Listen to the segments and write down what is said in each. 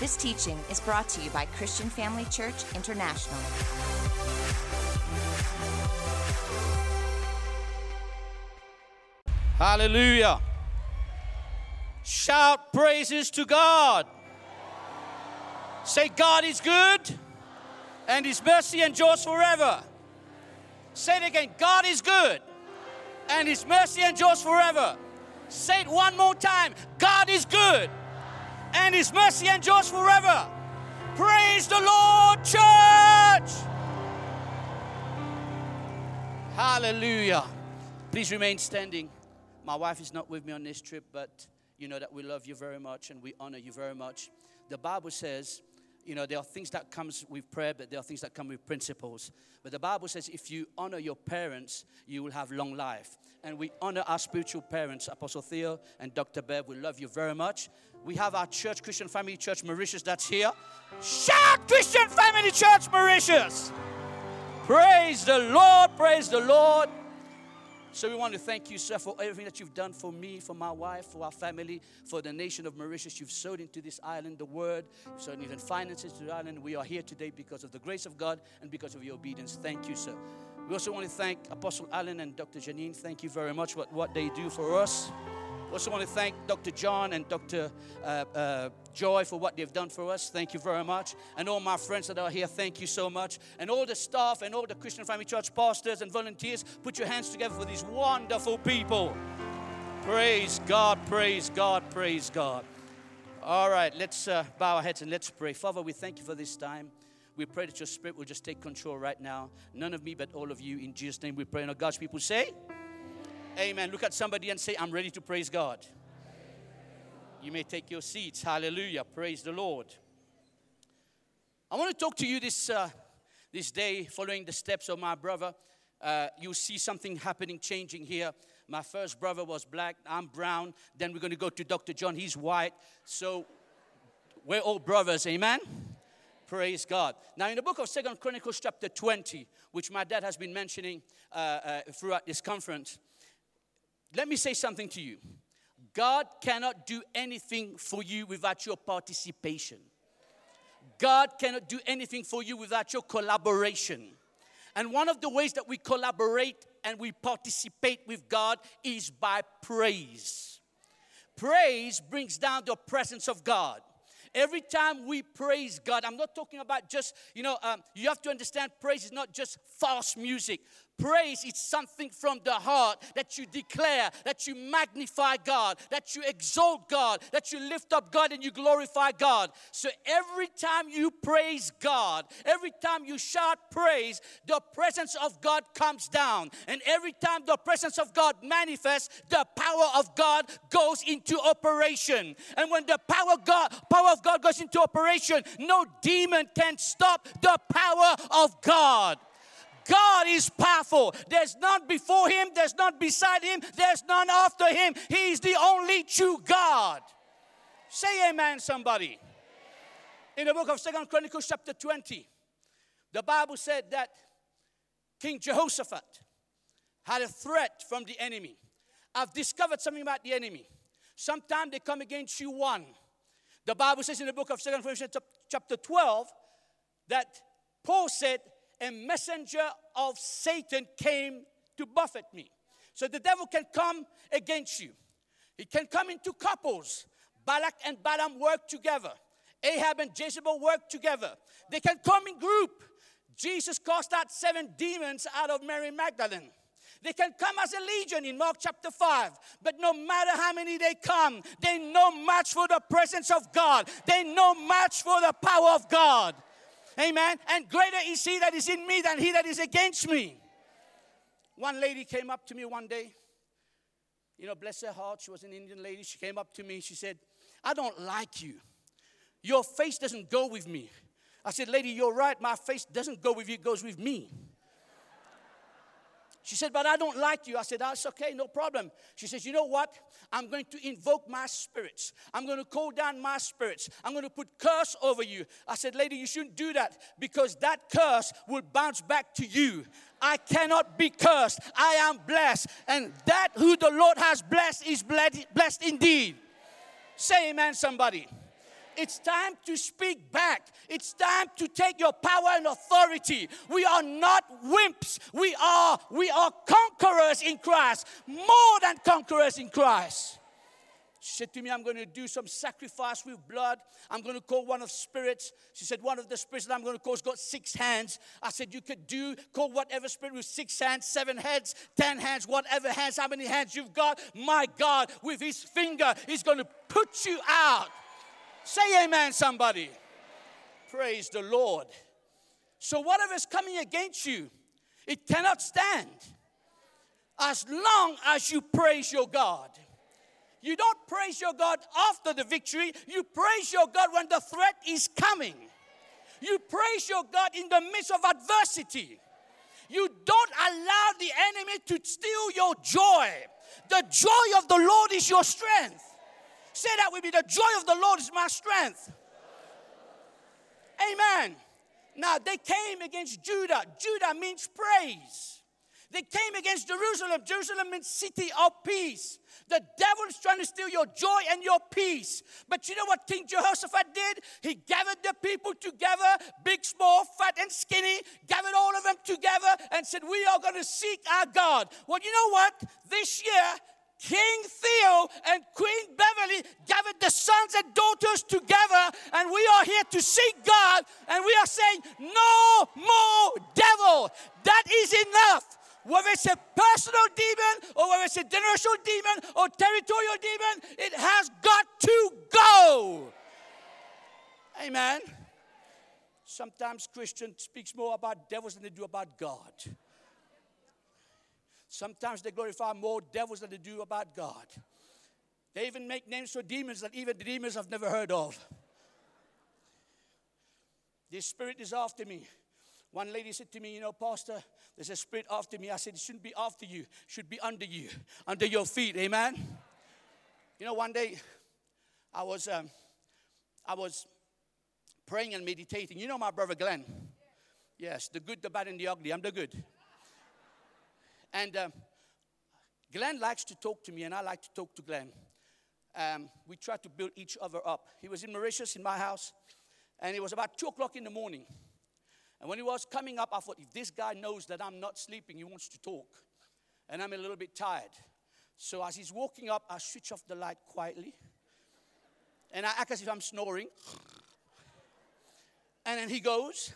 This teaching is brought to you by Christian Family Church International. Hallelujah. Shout praises to God. Say, God is good and His mercy endures forever. Say it again God is good and His mercy endures forever. Say it one more time God is good and His mercy endures forever. Praise the Lord, church. Hallelujah. Please remain standing. My wife is not with me on this trip, but you know that we love you very much and we honor you very much. The Bible says, you know, there are things that comes with prayer, but there are things that come with principles. But the Bible says if you honor your parents, you will have long life. And we honor our spiritual parents, Apostle Theo and Dr. Bev. We love you very much. We have our church, Christian Family Church Mauritius, that's here. Shout Christian Family Church Mauritius! Praise the Lord, praise the Lord. So we want to thank you, sir, for everything that you've done for me, for my wife, for our family, for the nation of Mauritius. You've sowed into this island the word, you've sowed even finances to the island. We are here today because of the grace of God and because of your obedience. Thank you, sir. We also want to thank Apostle Allen and Dr. Janine. Thank you very much for what they do for us. Also want to thank Dr. John and Dr. Uh, uh, Joy for what they've done for us. Thank you very much. And all my friends that are here, thank you so much. And all the staff and all the Christian Family Church pastors and volunteers, put your hands together for these wonderful people. Praise God, praise God, praise God. All right, let's uh, bow our heads and let's pray. Father, we thank you for this time. We pray that your spirit will just take control right now. None of me, but all of you. In Jesus' name we pray. And God's people say, Amen. Look at somebody and say, I'm ready to praise God. You may take your seats. Hallelujah. Praise the Lord. I want to talk to you this, uh, this day, following the steps of my brother. Uh, you see something happening, changing here. My first brother was black, I'm brown. Then we're going to go to Dr. John, he's white. So we're all brothers, amen? Praise God. Now, in the book of Second Chronicles, chapter 20, which my dad has been mentioning uh, uh, throughout this conference, let me say something to you. God cannot do anything for you without your participation. God cannot do anything for you without your collaboration. And one of the ways that we collaborate and we participate with God is by praise. Praise brings down the presence of God. Every time we praise God, I'm not talking about just, you know, um, you have to understand praise is not just false music. Praise is something from the heart that you declare, that you magnify God, that you exalt God, that you lift up God and you glorify God. So every time you praise God, every time you shout praise, the presence of God comes down. And every time the presence of God manifests, the power of God goes into operation. And when the power God power of God goes into operation, no demon can stop the power of God. God is powerful. There's none before him, there's none beside him, there's none after him. He's the only true God. Say amen, somebody. In the book of Second Chronicles, chapter 20, the Bible said that King Jehoshaphat had a threat from the enemy. I've discovered something about the enemy. Sometimes they come against you one. The Bible says in the book of Second Chronicles, chapter 12, that Paul said, a messenger of Satan came to buffet me. So the devil can come against you. He can come into couples. Balak and Balaam work together. Ahab and Jezebel work together. They can come in group. Jesus cast out seven demons out of Mary Magdalene. They can come as a legion in Mark chapter 5. But no matter how many they come, they no match for the presence of God. They no match for the power of God. Amen. And greater is he that is in me than he that is against me. One lady came up to me one day. You know, bless her heart, she was an Indian lady. She came up to me. She said, I don't like you. Your face doesn't go with me. I said, Lady, you're right. My face doesn't go with you, it goes with me. She said, But I don't like you. I said, That's okay, no problem. She says, You know what? I'm going to invoke my spirits. I'm going to call down my spirits. I'm going to put curse over you. I said, Lady, you shouldn't do that because that curse will bounce back to you. I cannot be cursed. I am blessed. And that who the Lord has blessed is blessed indeed. Say amen, somebody. It's time to speak back. It's time to take your power and authority. We are not wimps. We are we are conquerors in Christ. More than conquerors in Christ. She said to me, I'm going to do some sacrifice with blood. I'm going to call one of spirits. She said, one of the spirits that I'm going to call has got six hands. I said, you could do, call whatever spirit with six hands, seven heads, ten hands, whatever hands, how many hands you've got. My God, with his finger, he's going to put you out. Say amen, somebody. Praise the Lord. So whatever is coming against you, it cannot stand as long as you praise your God. You don't praise your God after the victory, you praise your God when the threat is coming. You praise your God in the midst of adversity. You don't allow the enemy to steal your joy. The joy of the Lord is your strength. Say that with me the joy of the Lord is my strength. Amen. Now they came against Judah. Judah means praise. They came against Jerusalem. Jerusalem means city of peace. The devil is trying to steal your joy and your peace. But you know what King Jehoshaphat did? He gathered the people together, big, small, fat, and skinny, gathered all of them together and said, We are going to seek our God. Well, you know what? This year, King Theo and Queen Beverley gathered the sons and daughters together, and we are here to seek God, and we are saying, No more devil. That is enough whether it's a personal demon or whether it's a generational demon or territorial demon, it has got to go. Amen. Sometimes Christian speaks more about devils than they do about God. Sometimes they glorify more devils than they do about God. They even make names for demons that even the demons have never heard of. This spirit is after me. One lady said to me, You know, Pastor, there's a spirit after me. I said, It shouldn't be after you, it should be under you, under your feet. Amen. You know, one day I was um, I was praying and meditating. You know my brother Glenn? Yes, the good, the bad, and the ugly. I'm the good. And um, Glenn likes to talk to me, and I like to talk to Glenn. Um, we try to build each other up. He was in Mauritius in my house, and it was about two o'clock in the morning. And when he was coming up, I thought, if this guy knows that I'm not sleeping, he wants to talk. And I'm a little bit tired. So as he's walking up, I switch off the light quietly. And I act as if I'm snoring. And then he goes.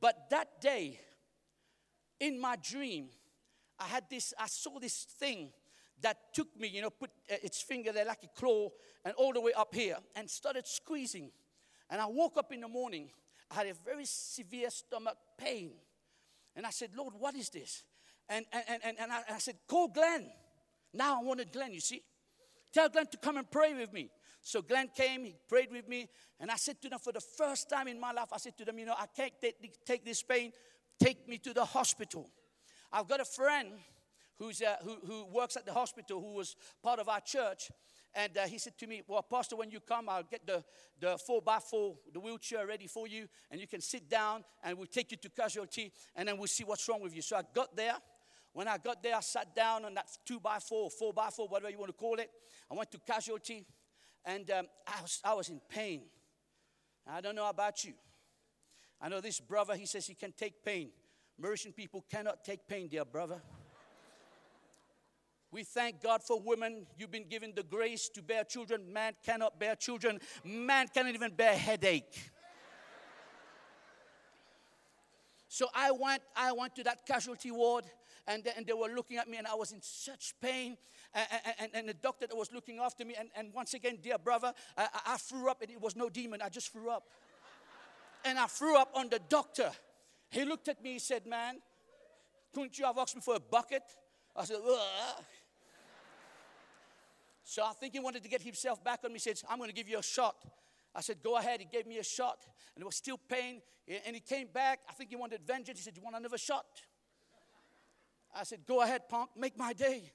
But that day, in my dream, I had this, I saw this thing that took me, you know, put uh, its finger there like a claw and all the way up here and started squeezing. And I woke up in the morning I had a very severe stomach pain. And I said, Lord, what is this? And, and, and, and I, I said, call Glenn. Now I wanted Glenn, you see. Tell Glenn to come and pray with me. So Glenn came, he prayed with me, and I said to them for the first time in my life, I said to them, you know, I can't take, take this pain, take me to the hospital. I've got a friend who's, uh, who, who works at the hospital who was part of our church, and uh, he said to me, Well, Pastor, when you come, I'll get the, the 4 by 4 the wheelchair ready for you, and you can sit down, and we'll take you to casualty, and then we'll see what's wrong with you. So I got there. When I got there, I sat down on that 2 by 4 4 by 4 whatever you want to call it. I went to casualty, and um, I, was, I was in pain. I don't know about you. I know this brother, he says he can take pain. Mauritian people cannot take pain, dear brother. We thank God for women. You've been given the grace to bear children. Man cannot bear children. Man cannot even bear headache. So I went, I went to that casualty ward, and, and they were looking at me, and I was in such pain. And, and, and the doctor that was looking after me, and, and once again, dear brother, I, I threw up, and it was no demon. I just threw up. And I threw up on the doctor. He looked at me, he said, Man, couldn't you have asked me for a bucket? I said, Ugh. So I think he wanted to get himself back on me. He said, I'm going to give you a shot. I said, Go ahead. He gave me a shot, and it was still pain. And he came back. I think he wanted vengeance. He said, You want another shot? I said, Go ahead, punk, make my day.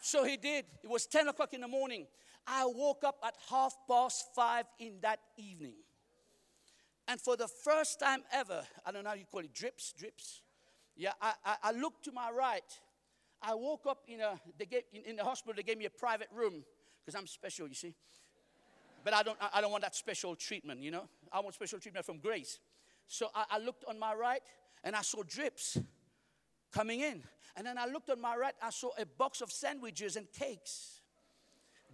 So he did. It was 10 o'clock in the morning. I woke up at half past five in that evening. And for the first time ever, I don't know how you call it, drips, drips. Yeah, I, I, I looked to my right I woke up in, a, they gave, in, in the hospital, they gave me a private room because I'm special, you see. But I don't, I don't want that special treatment, you know. I want special treatment from grace. So I, I looked on my right and I saw drips coming in. And then I looked on my right, I saw a box of sandwiches and cakes.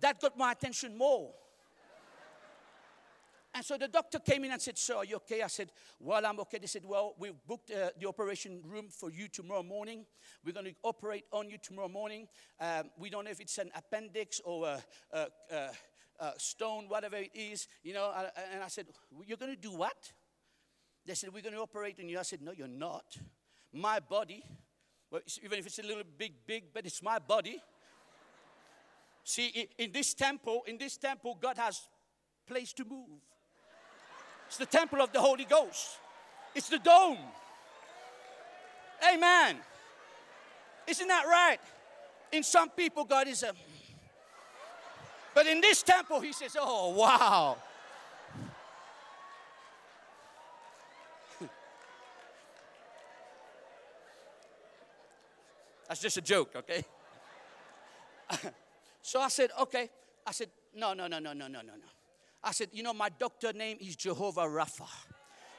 That got my attention more. And so the doctor came in and said, Sir, are you okay? I said, Well, I'm okay. They said, Well, we've booked uh, the operation room for you tomorrow morning. We're going to operate on you tomorrow morning. Um, we don't know if it's an appendix or a, a, a, a stone, whatever it is. You know, and I said, You're going to do what? They said, We're going to operate on you. I said, No, you're not. My body, well, even if it's a little big, big, but it's my body. See, in this temple, in this temple, God has place to move. It's the temple of the Holy Ghost. It's the dome. Amen. Isn't that right? In some people, God is a. But in this temple, He says, Oh, wow. That's just a joke, okay? so I said, Okay. I said, No, no, no, no, no, no, no, no. I said, you know, my doctor name is Jehovah Rapha.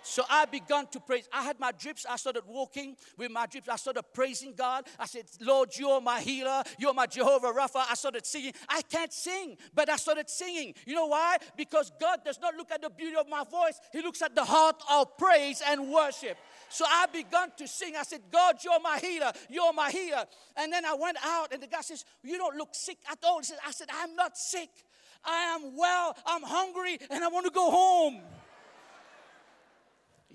So I began to praise. I had my drips. I started walking with my drips. I started praising God. I said, Lord, you're my healer. You're my Jehovah Rapha. I started singing. I can't sing, but I started singing. You know why? Because God does not look at the beauty of my voice, He looks at the heart of praise and worship. So I began to sing. I said, God, you're my healer. You're my healer. And then I went out, and the guy says, You don't look sick at all. He said, I said, I'm not sick. I am well, I'm hungry, and I want to go home.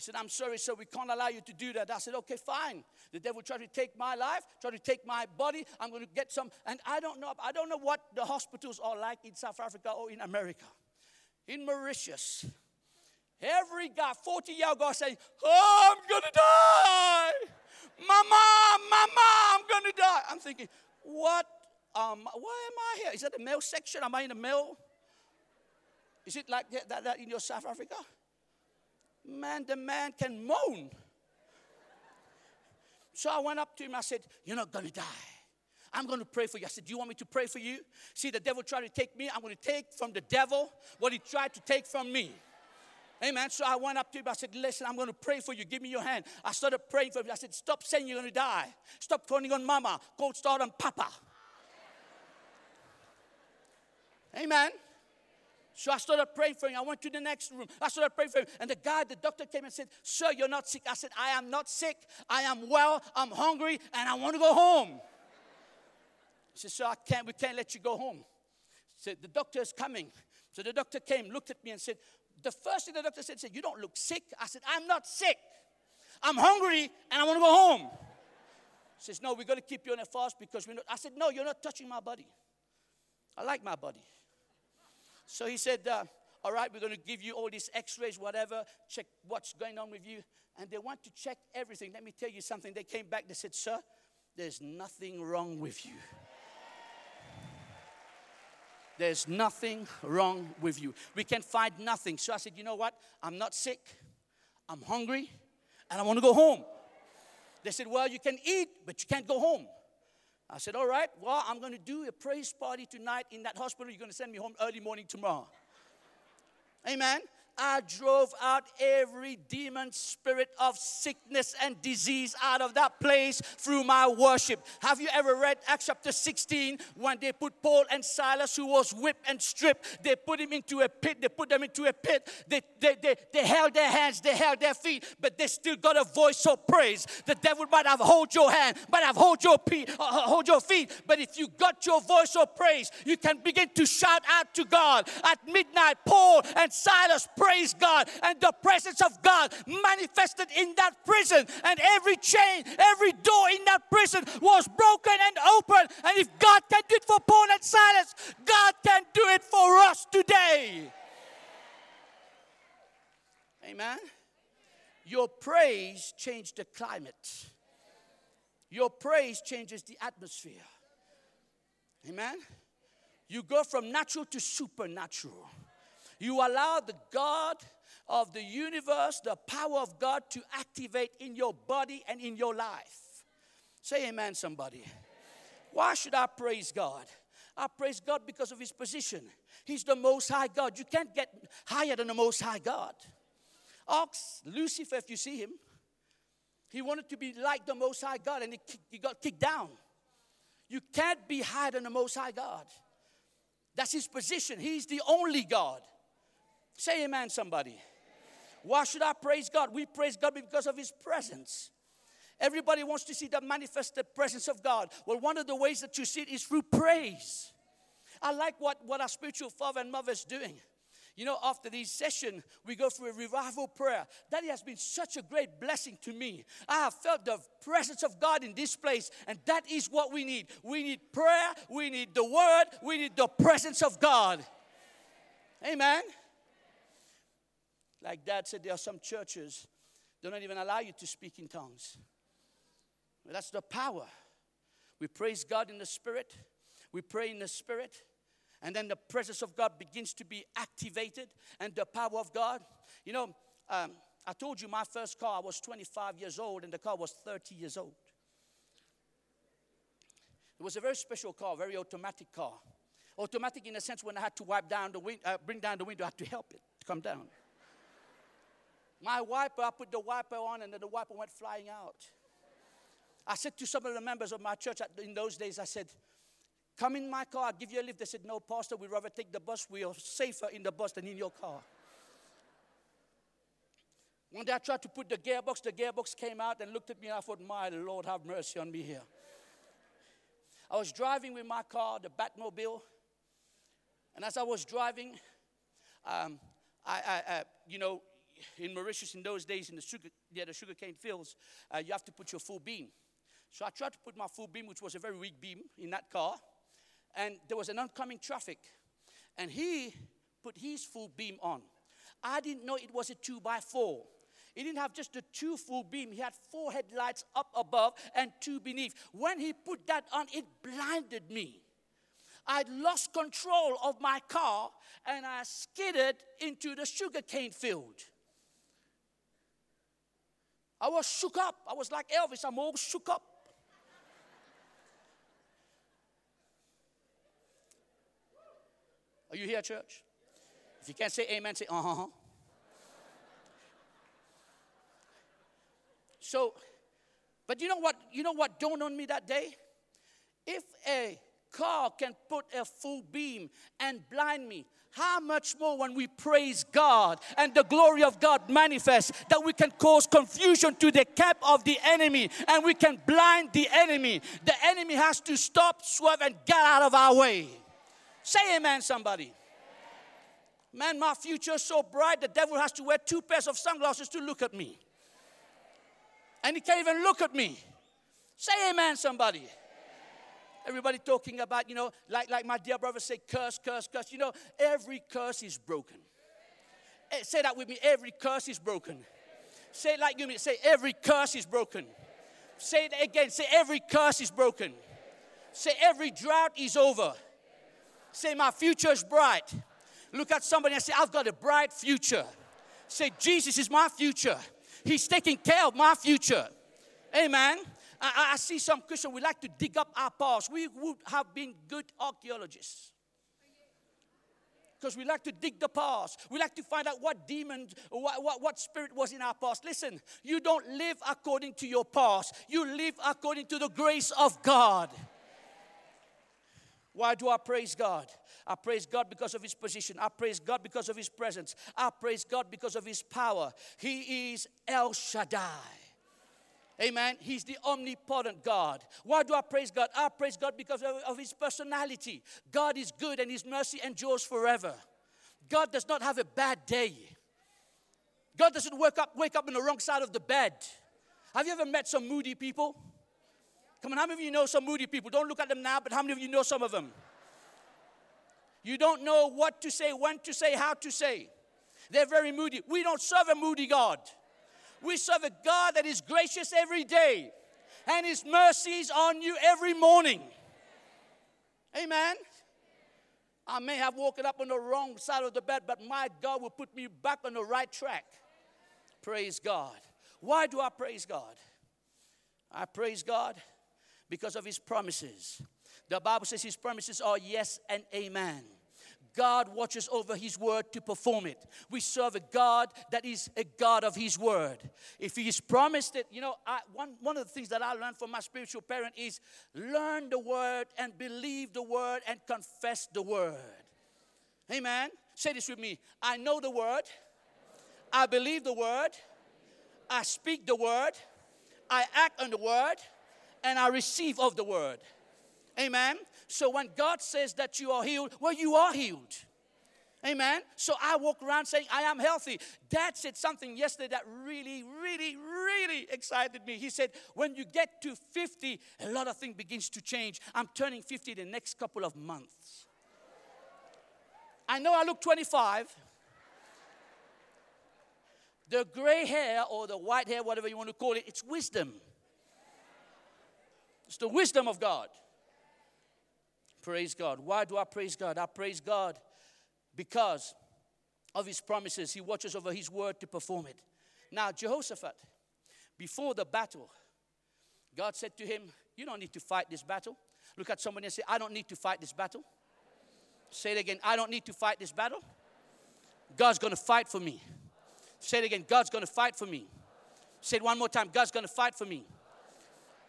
He said, I'm sorry, sir, we can't allow you to do that. I said, okay, fine. The devil tried to take my life, tried to take my body. I'm going to get some. And I don't know, I don't know what the hospitals are like in South Africa or in America. In Mauritius, every guy, 40 year old guy saying, oh, I'm going to die. Mama, mama, I'm going to die. I'm thinking, what um, why am I here? Is that the male section? Am I in the male? Is it like that, that, that in your South Africa? Man, the man can moan. So I went up to him. I said, You're not going to die. I'm going to pray for you. I said, Do you want me to pray for you? See, the devil tried to take me. I'm going to take from the devil what he tried to take from me. Amen. So I went up to him. I said, Listen, I'm going to pray for you. Give me your hand. I started praying for him. I said, Stop saying you're going to die. Stop calling on mama. Go start on papa. Amen. So I started praying for him. I went to the next room. I started praying for him. And the guy, the doctor came and said, Sir, you're not sick. I said, I am not sick. I am well. I'm hungry and I want to go home. He said, Sir, I can't, we can't let you go home. He said, The doctor is coming. So the doctor came, looked at me, and said, The first thing the doctor said, said, You don't look sick. I said, I'm not sick. I'm hungry and I want to go home. He says, No, we're going to keep you on a fast because we're not. I said, No, you're not touching my body. I like my body. So he said, uh, All right, we're going to give you all these x rays, whatever, check what's going on with you. And they want to check everything. Let me tell you something. They came back, they said, Sir, there's nothing wrong with you. There's nothing wrong with you. We can find nothing. So I said, You know what? I'm not sick, I'm hungry, and I want to go home. They said, Well, you can eat, but you can't go home. I said, All right, well, I'm going to do a praise party tonight in that hospital. You're going to send me home early morning tomorrow. Amen. I drove out every demon spirit of sickness and disease out of that place through my worship. Have you ever read Acts chapter 16 when they put Paul and Silas, who was whipped and stripped, they put him into a pit, they put them into a pit, they, they, they, they held their hands, they held their feet, but they still got a voice of praise. The devil might have hold your hand, might have hold your, feet, uh, uh, hold your feet, but if you got your voice of praise, you can begin to shout out to God. At midnight, Paul and Silas praise God. And the presence of God manifested in that prison. And every chain, every door in that prison was broken and open. And if God can do it for Paul and Silas, God can do it for us today. Amen. Your praise changed the climate. Your praise changes the atmosphere. Amen. You go from natural to supernatural. You allow the God of the universe, the power of God to activate in your body and in your life. Say amen, somebody. Why should I praise God? I praise God because of his position. He's the most high God. You can't get higher than the most high God. Ox, Lucifer, if you see him, he wanted to be like the most high God and he, he got kicked down. You can't be higher than the most high God. That's his position. He's the only God. Say amen, somebody. Why should I praise God? We praise God because of his presence. Everybody wants to see the manifested presence of God. Well, one of the ways that you see it is through praise. I like what, what our spiritual father and mother is doing. You know, after this session, we go through a revival prayer. That has been such a great blessing to me. I have felt the presence of God in this place, and that is what we need. We need prayer, we need the word, we need the presence of God. Amen. Like Dad said, there are some churches they don't even allow you to speak in tongues. That's the power. We praise God in the Spirit, we pray in the Spirit, and then the presence of God begins to be activated and the power of God. You know, um, I told you my first car, I was 25 years old, and the car was 30 years old. It was a very special car, very automatic car. Automatic in the sense when I had to wipe down the uh, bring down the window, I had to help it to come down. My wiper, I put the wiper on, and then the wiper went flying out. I said to some of the members of my church in those days, I said, Come in my car, I'll give you a lift. They said, No, Pastor, we'd rather take the bus. We are safer in the bus than in your car. One day I tried to put the gearbox, the gearbox came out and looked at me, and I thought, My Lord, have mercy on me here. I was driving with my car, the Batmobile, and as I was driving, um, I, I, I, you know, in Mauritius in those days, in the sugar, yeah, the sugarcane fields, uh, you have to put your full beam. So I tried to put my full beam, which was a very weak beam, in that car, and there was an oncoming traffic, and he put his full beam on. I didn't know it was a two by four. He didn't have just a two full beam. He had four headlights up above and two beneath. When he put that on, it blinded me. I'd lost control of my car and I skidded into the sugarcane field. I was shook up. I was like Elvis. I'm all shook up. Are you here, church? If you can't say amen, say uh huh. So, but you know what? You know what dawned on me that day? If a car can put a full beam and blind me, how much more when we praise God and the glory of God manifests that we can cause confusion to the camp of the enemy and we can blind the enemy. The enemy has to stop, swerve, and get out of our way. Say amen, somebody. Man, my future is so bright, the devil has to wear two pairs of sunglasses to look at me. And he can't even look at me. Say amen, somebody. Everybody talking about, you know, like, like my dear brother say, curse, curse, curse. You know, every curse is broken. Eh, say that with me. Every curse is broken. Say it like you mean. Say, every curse is broken. Say it again. Say, every curse is broken. Say, every drought is over. Say, my future is bright. Look at somebody and say, I've got a bright future. Say, Jesus is my future. He's taking care of my future. Amen. I, I see some Christians, we like to dig up our past. We would have been good archaeologists because we like to dig the past. We like to find out what demon, what, what, what, spirit was in our past. Listen, you don't live according to your past, you live according to the grace of God. Why do I praise God? I praise God because of His position. I praise God because of His presence. I praise God because of His power. He is El Shaddai. Amen. He's the omnipotent God. Why do I praise God? I praise God because of, of, His personality. God is good and His mercy endures forever. God does not have a bad day. God doesn't wake up, wake up on the wrong side of the bed. Have you ever met some moody people? Come on, how many of you know some moody people? Don't look at them now, but how many of you know some of them? You don't know what to say, when to say, how to say. They're very moody. We don't serve a moody God. We serve a God that is gracious every day, and His mercies on you every morning. Amen. I may have woken up on the wrong side of the bed, but my God will put me back on the right track. Praise God. Why do I praise God? I praise God because of His promises. The Bible says his promises are yes and amen. God watches over His word to perform it. We serve a God that is a God of His word. If He has promised it, you know, I, one, one of the things that I learned from my spiritual parent is learn the word and believe the word and confess the word. Amen. Say this with me I know the word, I believe the word, I speak the word, I act on the word, and I receive of the word. Amen. So when God says that you are healed, well, you are healed. Amen. So I walk around saying, I am healthy. Dad said something yesterday that really, really, really excited me. He said, when you get to 50, a lot of things begins to change. I'm turning 50 the next couple of months. I know I look 25. The gray hair or the white hair, whatever you want to call it, it's wisdom. It's the wisdom of God. Praise God. Why do I praise God? I praise God because of his promises. He watches over his word to perform it. Now, Jehoshaphat, before the battle, God said to him, You don't need to fight this battle. Look at somebody and say, I don't need to fight this battle. Say it again, I don't need to fight this battle. God's gonna fight for me. Say it again, God's gonna fight for me. Say it one more time, God's gonna fight for me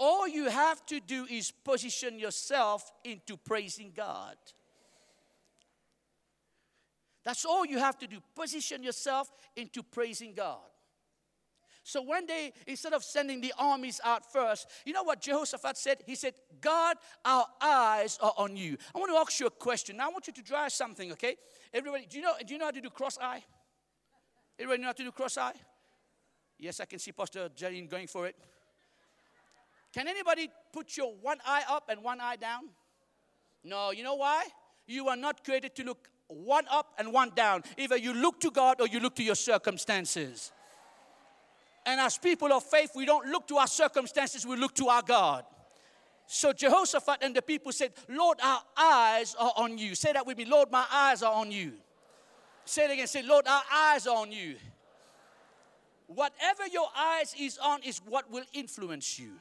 all you have to do is position yourself into praising God. That's all you have to do. Position yourself into praising God. So when they, instead of sending the armies out first, you know what Jehoshaphat said? He said, God, our eyes are on you. I want to ask you a question. Now I want you to try something, okay? Everybody, do you know, do you know how to do cross eye? Everybody know how to do cross eye? Yes, I can see Pastor Jane going for it. Can anybody put your one eye up and one eye down? No, you know why? You are not created to look one up and one down. Either you look to God or you look to your circumstances. And as people of faith, we don't look to our circumstances, we look to our God. So Jehoshaphat and the people said, Lord, our eyes are on you. Say that with me. Lord, my eyes are on you. Say it again. Say, Lord, our eyes are on you. Whatever your eyes is on is what will influence you.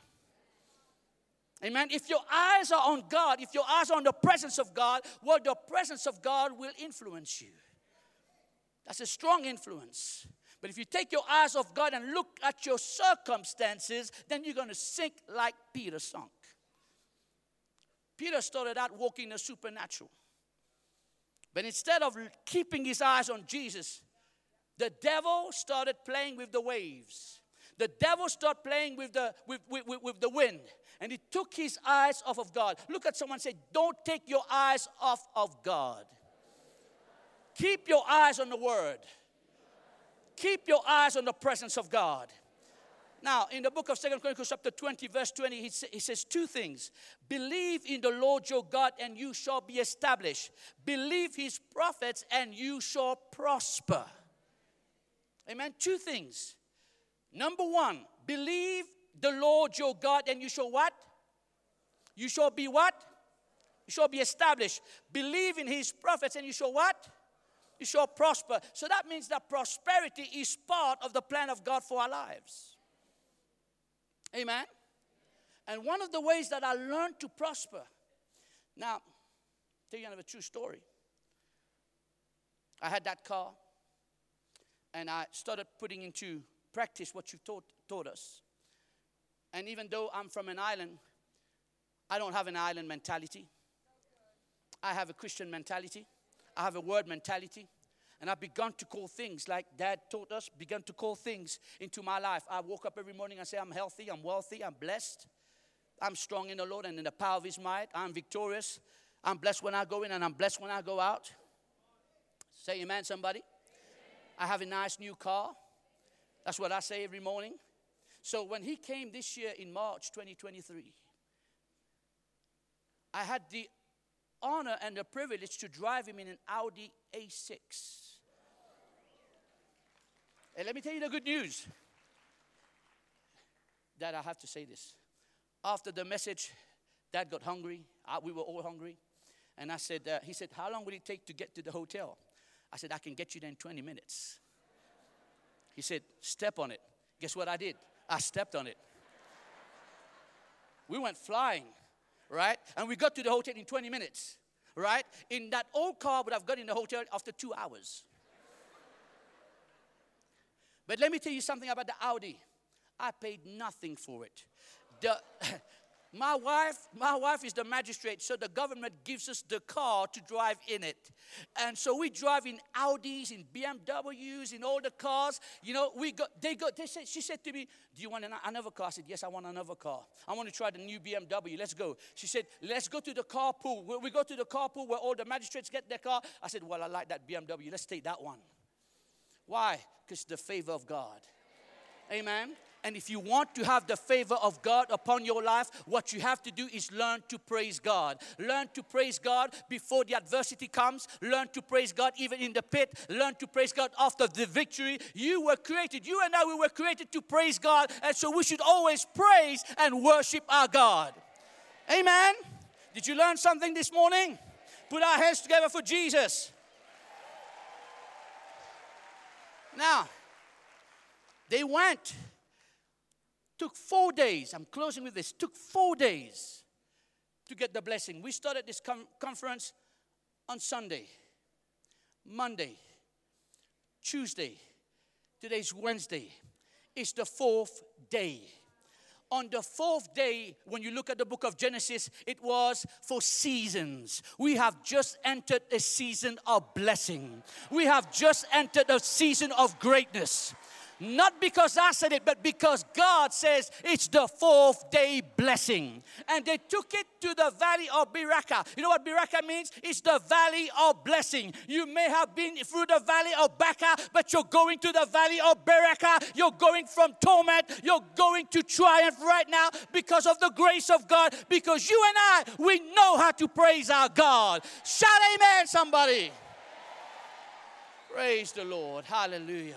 Amen. If your eyes are on God, if your eyes are on the presence of God, well, the presence of God will influence you. That's a strong influence. But if you take your eyes off God and look at your circumstances, then you're going to sink like Peter sunk. Peter started out walking the supernatural. But instead of keeping his eyes on Jesus, the devil started playing with the waves. The devil started playing with the, with, with, with the wind and he took his eyes off of God. Look at someone say, Don't take your eyes off of God. Keep your eyes on the Word. Keep your eyes on the presence of God. Now, in the book of Second Chronicles, chapter 20, verse 20, he, he says two things Believe in the Lord your God, and you shall be established. Believe his prophets, and you shall prosper. Amen. Two things. Number one, believe the Lord your God, and you shall what? You shall be what? You shall be established. Believe in his prophets, and you shall what? You shall prosper. So that means that prosperity is part of the plan of God for our lives. Amen. And one of the ways that I learned to prosper. Now, tell you another true story. I had that car, and I started putting into practice what you taught, taught us. And even though I'm from an island, I don't have an island mentality. I have a Christian mentality. I have a word mentality. And I've begun to call things like dad taught us, begun to call things into my life. I woke up every morning and say, I'm healthy, I'm wealthy, I'm blessed. I'm strong in the Lord and in the power of his might. I'm victorious. I'm blessed when I go in and I'm blessed when I go out. Say amen, somebody. I have a nice new car. That's what I say every morning. So when he came this year in March 2023, I had the honor and the privilege to drive him in an Audi A6. And let me tell you the good news. That I have to say this. After the message, Dad got hungry. we were all hungry. And I said, uh, he said, How long will it take to get to the hotel? I said, I can get you there in 20 minutes. He said, Step on it. Guess what I did? I stepped on it. We went flying. right? And we got to the hotel in 20 minutes, right? In that old car, would have got in the hotel after two hours. But let me tell you something about the Audi. I paid nothing for it. The, my wife, my wife is the magistrate, so the government gives us the car to drive in it. And so we drive in Audis, in BMWs, in all the cars. You know, we got they got they said she said to me, Do you want another car? I said, Yes, I want another car. I want to try the new BMW. Let's go. She said, Let's go to the carpool. We go to the carpool where all the magistrates get their car. I said, Well, I like that BMW. Let's take that one. Why? Because the favor of God. Amen. And if you want to have the favor of God upon your life, what you have to do is learn to praise God. Learn to praise God before the adversity comes. Learn to praise God even in the pit. Learn to praise God after the victory. You were created, you and I, we were created to praise God. And so we should always praise and worship our God. Amen. Did you learn something this morning? Put our hands together for Jesus. Now, they went Took four days. I'm closing with this. Took four days to get the blessing. We started this com- conference on Sunday, Monday, Tuesday. Today's Wednesday. It's the fourth day. On the fourth day, when you look at the book of Genesis, it was for seasons. We have just entered a season of blessing. We have just entered a season of greatness. Not because I said it, but because God says it's the fourth day blessing. And they took it to the valley of Berachah. You know what Berachah means? It's the valley of blessing. You may have been through the valley of Baca, but you're going to the valley of Berachah. You're going from torment. You're going to triumph right now because of the grace of God. Because you and I, we know how to praise our God. Shout amen, somebody. Praise the Lord. Hallelujah.